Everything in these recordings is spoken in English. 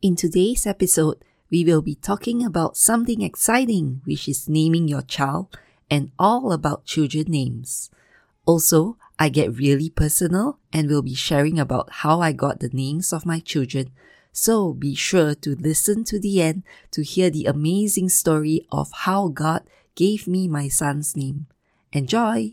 In today's episode, we will be talking about something exciting, which is naming your child and all about children names. Also, I get really personal and will be sharing about how I got the names of my children. So be sure to listen to the end to hear the amazing story of how God gave me my son's name. Enjoy!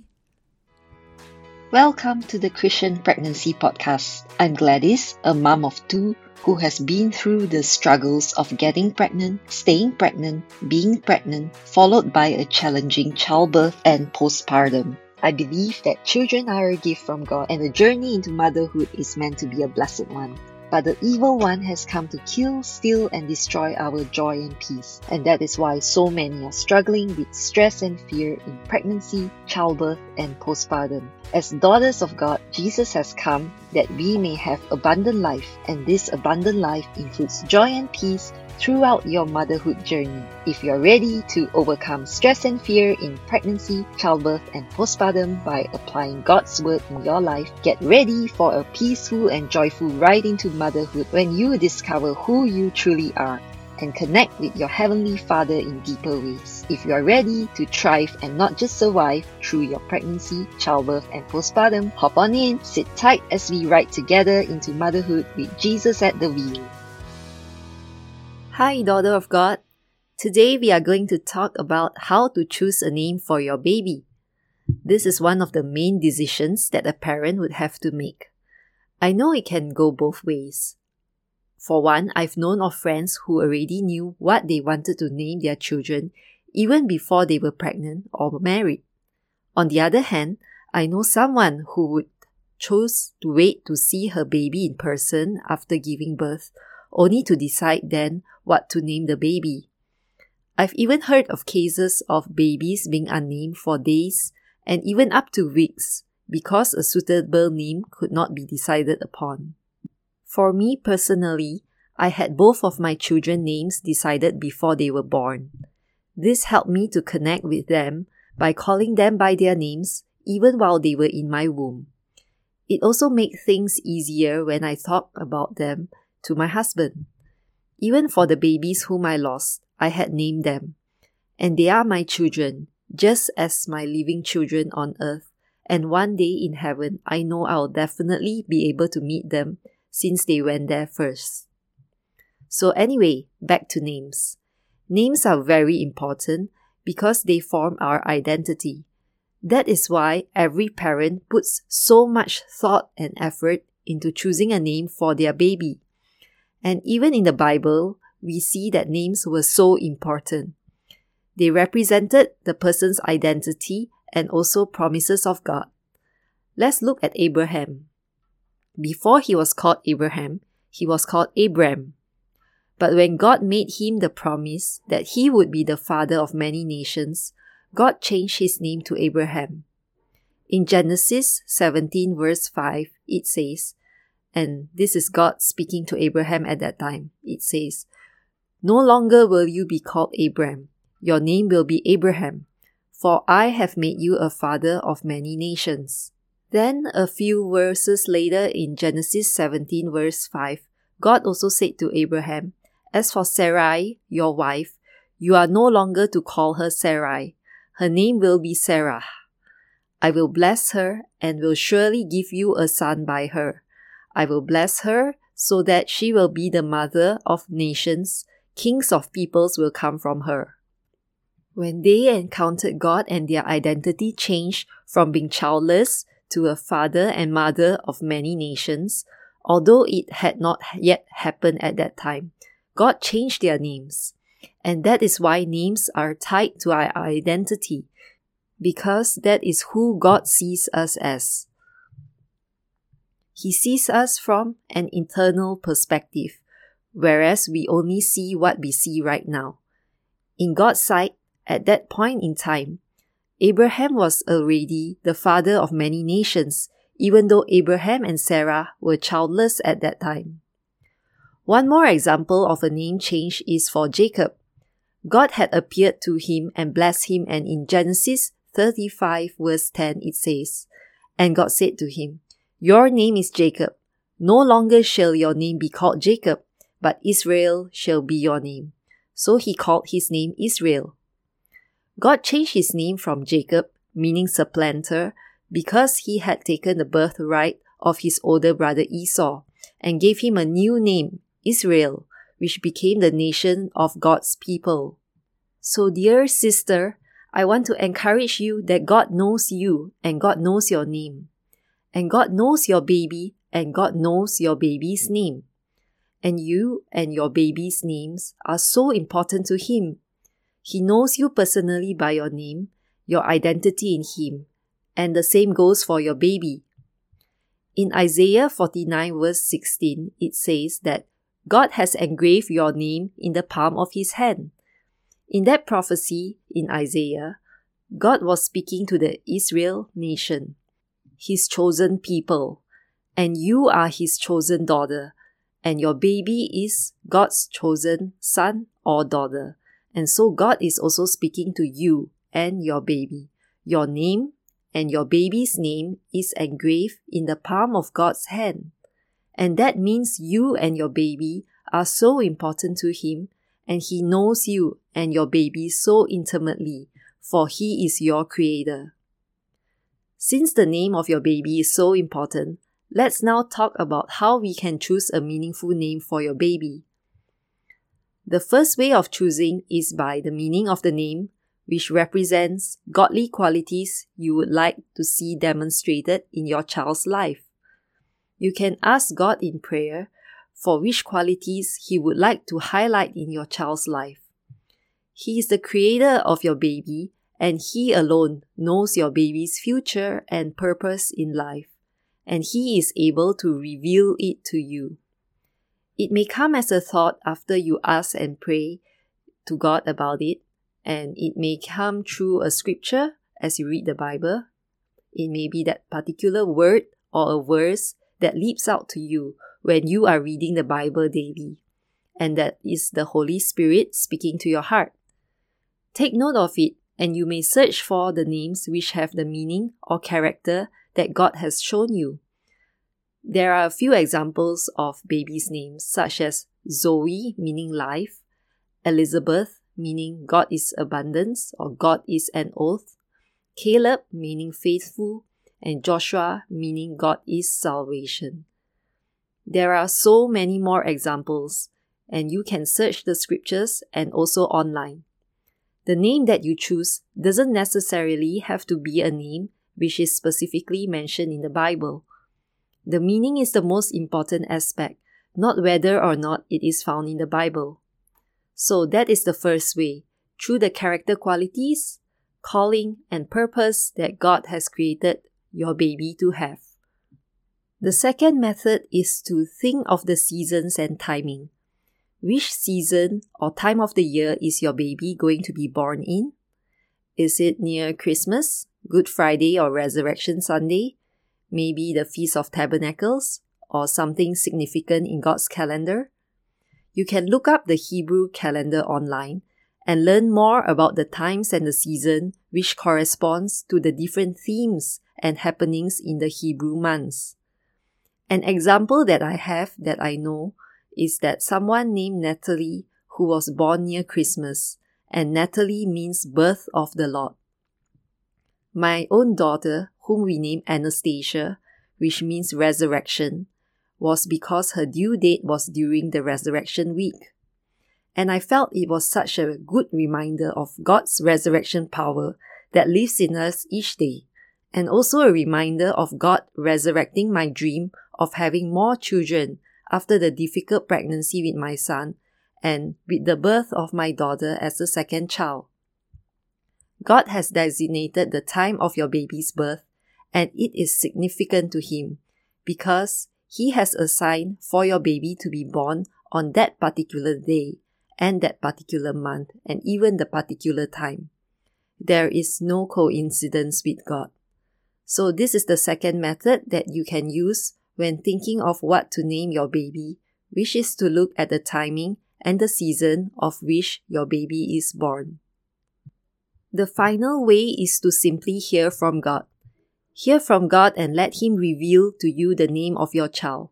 Welcome to the Christian Pregnancy Podcast. I'm Gladys, a mom of two who has been through the struggles of getting pregnant, staying pregnant, being pregnant, followed by a challenging childbirth and postpartum. I believe that children are a gift from God and the journey into motherhood is meant to be a blessed one. But the evil one has come to kill, steal, and destroy our joy and peace. And that is why so many are struggling with stress and fear in pregnancy, childbirth, and postpartum. As daughters of God, Jesus has come that we may have abundant life, and this abundant life includes joy and peace throughout your motherhood journey. If you're ready to overcome stress and fear in pregnancy, childbirth, and postpartum by applying God's word in your life, get ready for a peaceful and joyful ride into motherhood when you discover who you truly are and connect with your Heavenly Father in deeper ways. If you are ready to thrive and not just survive through your pregnancy, childbirth, and postpartum, hop on in, sit tight as we ride together into motherhood with Jesus at the wheel. Hi, daughter of God. Today we are going to talk about how to choose a name for your baby. This is one of the main decisions that a parent would have to make. I know it can go both ways. For one, I've known of friends who already knew what they wanted to name their children even before they were pregnant or married. On the other hand, I know someone who would choose to wait to see her baby in person after giving birth, only to decide then what to name the baby. I've even heard of cases of babies being unnamed for days and even up to weeks because a suitable name could not be decided upon. For me personally, I had both of my children names decided before they were born. This helped me to connect with them by calling them by their names even while they were in my womb. It also made things easier when I talked about them to my husband. Even for the babies whom I lost, I had named them. And they are my children, just as my living children on earth. And one day in heaven, I know I'll definitely be able to meet them since they went there first. So, anyway, back to names. Names are very important because they form our identity. That is why every parent puts so much thought and effort into choosing a name for their baby. And even in the Bible, we see that names were so important. They represented the person's identity and also promises of God. Let's look at Abraham. Before he was called Abraham, he was called Abram. But when God made him the promise that he would be the father of many nations, God changed his name to Abraham. In Genesis 17, verse 5, it says, and this is God speaking to Abraham at that time. It says, No longer will you be called Abram. Your name will be Abraham, for I have made you a father of many nations. Then, a few verses later in Genesis 17, verse 5, God also said to Abraham, As for Sarai, your wife, you are no longer to call her Sarai. Her name will be Sarah. I will bless her and will surely give you a son by her. I will bless her so that she will be the mother of nations. Kings of peoples will come from her. When they encountered God and their identity changed from being childless to a father and mother of many nations, although it had not yet happened at that time, God changed their names. And that is why names are tied to our identity, because that is who God sees us as. He sees us from an internal perspective, whereas we only see what we see right now. In God's sight, at that point in time, Abraham was already the father of many nations, even though Abraham and Sarah were childless at that time. One more example of a name change is for Jacob. God had appeared to him and blessed him, and in Genesis 35, verse 10, it says, And God said to him, your name is Jacob. No longer shall your name be called Jacob, but Israel shall be your name. So he called his name Israel. God changed his name from Jacob, meaning supplanter, because he had taken the birthright of his older brother Esau, and gave him a new name, Israel, which became the nation of God's people. So, dear sister, I want to encourage you that God knows you and God knows your name. And God knows your baby and God knows your baby's name. And you and your baby's names are so important to Him. He knows you personally by your name, your identity in Him, and the same goes for your baby. In Isaiah 49, verse 16, it says that God has engraved your name in the palm of his hand. In that prophecy in Isaiah, God was speaking to the Israel nation, his chosen people, and you are his chosen daughter, and your baby is God's chosen son or daughter. And so God is also speaking to you and your baby. Your name and your baby's name is engraved in the palm of God's hand. And that means you and your baby are so important to Him, and He knows you and your baby so intimately, for He is your Creator. Since the name of your baby is so important, let's now talk about how we can choose a meaningful name for your baby. The first way of choosing is by the meaning of the name which represents godly qualities you would like to see demonstrated in your child's life. You can ask God in prayer for which qualities He would like to highlight in your child's life. He is the creator of your baby, and He alone knows your baby's future and purpose in life, and He is able to reveal it to you. It may come as a thought after you ask and pray to God about it, and it may come through a scripture as you read the Bible. It may be that particular word or a verse that leaps out to you when you are reading the Bible daily, and that is the Holy Spirit speaking to your heart. Take note of it, and you may search for the names which have the meaning or character that God has shown you. There are a few examples of babies' names, such as Zoe, meaning life, Elizabeth, meaning God is abundance or God is an oath, Caleb, meaning faithful, and Joshua, meaning God is salvation. There are so many more examples, and you can search the scriptures and also online. The name that you choose doesn't necessarily have to be a name which is specifically mentioned in the Bible. The meaning is the most important aspect, not whether or not it is found in the Bible. So that is the first way, through the character qualities, calling, and purpose that God has created your baby to have. The second method is to think of the seasons and timing. Which season or time of the year is your baby going to be born in? Is it near Christmas, Good Friday, or Resurrection Sunday? Maybe the Feast of Tabernacles, or something significant in God's calendar? You can look up the Hebrew calendar online and learn more about the times and the season which corresponds to the different themes and happenings in the Hebrew months. An example that I have that I know is that someone named Natalie who was born near Christmas, and Natalie means birth of the Lord. My own daughter, whom we named Anastasia, which means resurrection, was because her due date was during the resurrection week. And I felt it was such a good reminder of God's resurrection power that lives in us each day, and also a reminder of God resurrecting my dream of having more children after the difficult pregnancy with my son and with the birth of my daughter as the second child. God has designated the time of your baby's birth, and it is significant to Him because he has assigned for your baby to be born on that particular day and that particular month and even the particular time. There is no coincidence with God. So, this is the second method that you can use when thinking of what to name your baby, which is to look at the timing and the season of which your baby is born. The final way is to simply hear from God. Hear from God and let Him reveal to you the name of your child.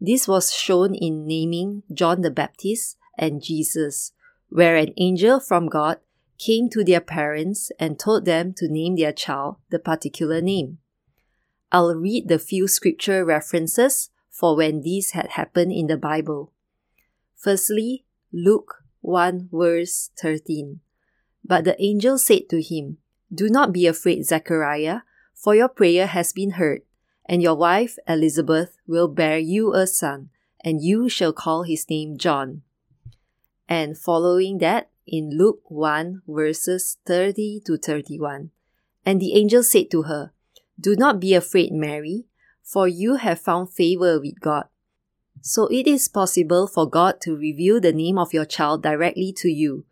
This was shown in naming John the Baptist and Jesus, where an angel from God came to their parents and told them to name their child the particular name. I'll read the few scripture references for when these had happened in the Bible. Firstly, Luke 1 verse 13. But the angel said to him, Do not be afraid, Zechariah, for your prayer has been heard, and your wife Elizabeth will bear you a son, and you shall call his name John. And following that, in Luke 1 verses 30 to 31. And the angel said to her, Do not be afraid, Mary, for you have found favor with God. So it is possible for God to reveal the name of your child directly to you.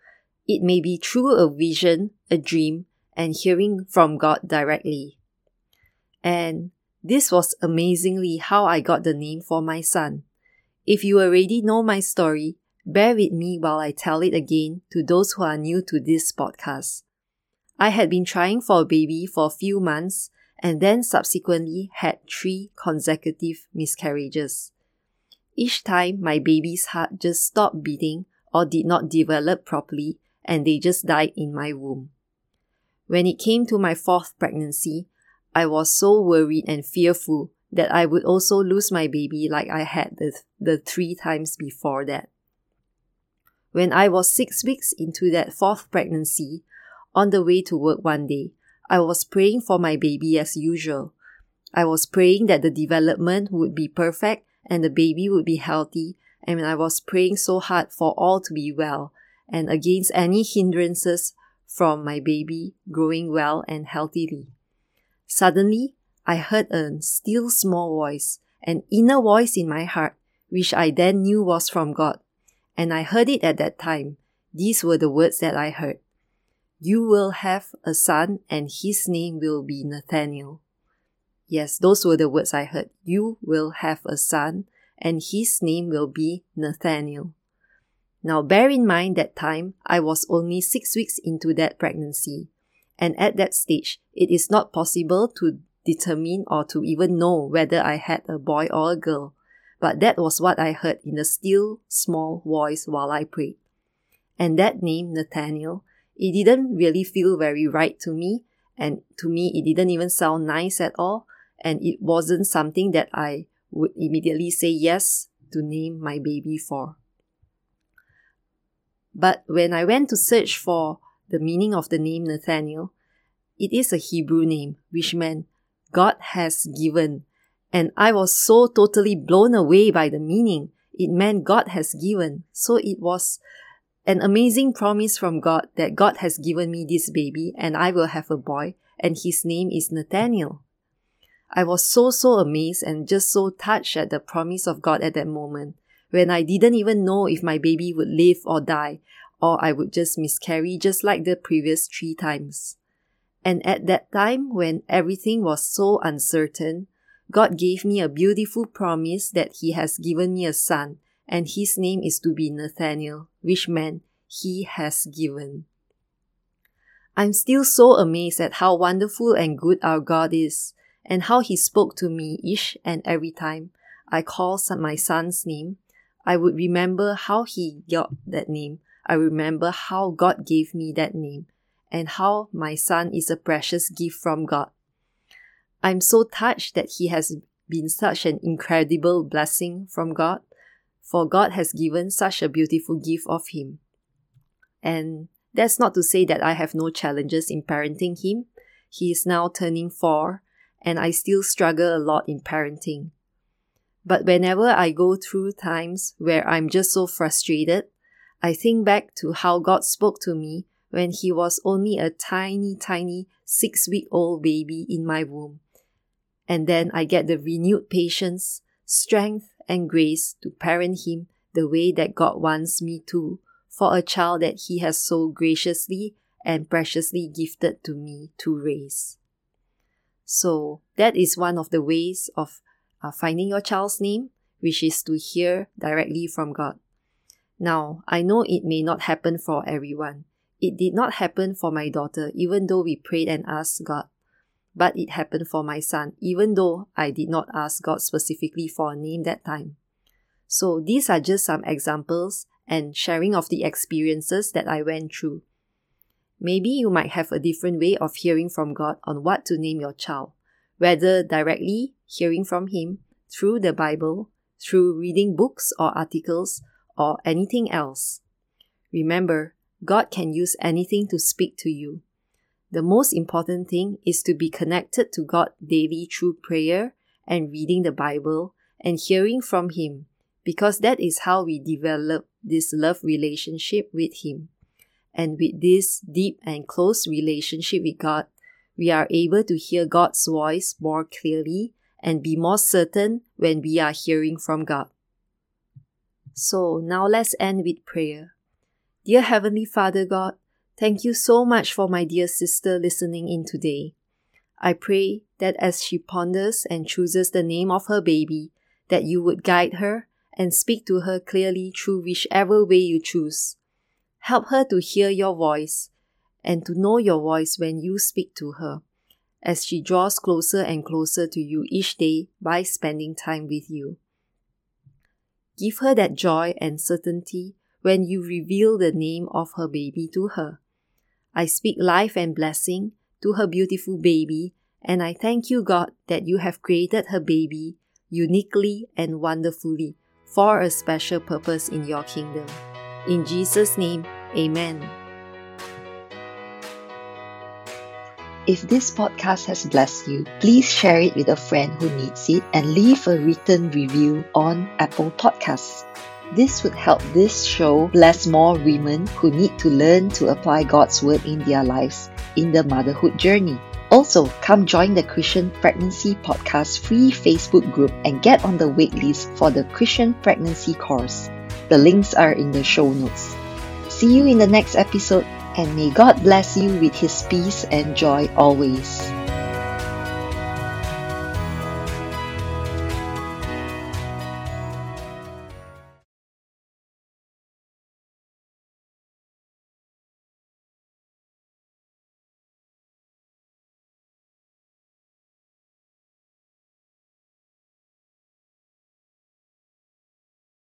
It may be through a vision, a dream, and hearing from God directly. And this was amazingly how I got the name for my son. If you already know my story, bear with me while I tell it again to those who are new to this podcast. I had been trying for a baby for a few months and then subsequently had three consecutive miscarriages. Each time my baby's heart just stopped beating or did not develop properly and they just died in my womb. When it came to my fourth pregnancy, I was so worried and fearful that I would also lose my baby like I had the, the three times before that. When I was six weeks into that fourth pregnancy, on the way to work one day, I was praying for my baby as usual. I was praying that the development would be perfect and the baby would be healthy, and I was praying so hard for all to be well and against any hindrances from my baby growing well and healthily. Suddenly, I heard a still small voice, an inner voice in my heart, which I then knew was from God. And I heard it at that time. These were the words that I heard. You will have a son, and his name will be Nathaniel. Yes, those were the words I heard. You will have a son, and his name will be Nathaniel. Now, bear in mind that time I was only six weeks into that pregnancy, and at that stage, it is not possible to determine or to even know whether I had a boy or a girl. But that was what I heard in a still small voice while I prayed. And that name, Nathaniel, it didn't really feel very right to me, and to me, it didn't even sound nice at all, and it wasn't something that I would immediately say yes to name my baby for. But when I went to search for the meaning of the name Nathaniel, it is a Hebrew name, which meant God has given. And I was so totally blown away by the meaning. It meant God has given. So it was an amazing promise from God that God has given me this baby and I will have a boy and his name is Nathaniel. I was so, so amazed and just so touched at the promise of God at that moment when I didn't even know if my baby would live or die or I would just miscarry just like the previous three times. And at that time when everything was so uncertain, God gave me a beautiful promise that He has given me a son and his name is to be Nathaniel, which meant he has given. I'm still so amazed at how wonderful and good our God is, and how he spoke to me each and every time I call my son's name. I would remember how he got that name. I remember how God gave me that name, and how my son is a precious gift from God. I'm so touched that he has been such an incredible blessing from God for God has given such a beautiful gift of him. And that's not to say that I have no challenges in parenting him. He is now turning four, and I still struggle a lot in parenting. But whenever I go through times where I'm just so frustrated, I think back to how God spoke to me when he was only a tiny, tiny six week old baby in my womb. And then I get the renewed patience, strength, and grace to parent him the way that God wants me to for a child that He has so graciously and preciously gifted to me to raise. So, that is one of the ways of uh, finding your child's name, which is to hear directly from God. Now, I know it may not happen for everyone. It did not happen for my daughter, even though we prayed and asked God but it happened for my son, even though I did not ask God specifically for a name that time. So these are just some examples and sharing of the experiences that I went through. Maybe you might have a different way of hearing from God on what to name your child, whether directly hearing from Him through the Bible, through reading books or articles, or anything else. Remember, God can use anything to speak to you. The most important thing is to be connected to God daily through prayer and reading the Bible and hearing from Him, because that is how we develop this love relationship with Him. And with this deep and close relationship with God, we are able to hear God's voice more clearly and be more certain when we are hearing from God. So now let's end with prayer. Dear Heavenly Father God, thank you so much for my dear sister listening in today. I pray that as she ponders and chooses the name of her baby, that you would guide her and speak to her clearly through whichever way you choose. Help her to hear your voice and to know your voice when you speak to her, as she draws closer and closer to you each day by spending time with you. Give her that joy and certainty when you reveal the name of her baby to her. I speak life and blessing to her beautiful baby, and I thank you, God, that you have created her baby uniquely and wonderfully for a special purpose in your kingdom. In Jesus' name, Amen. If this podcast has blessed you, please share it with a friend who needs it and leave a written review on Apple Podcasts. This would help this show bless more women who need to learn to apply God's Word in their lives in the motherhood journey. Also, come join the Christian Pregnancy Podcast free Facebook group and get on the waitlist for the Christian Pregnancy course. The links are in the show notes. See you in the next episode and may God bless you with His peace and joy always.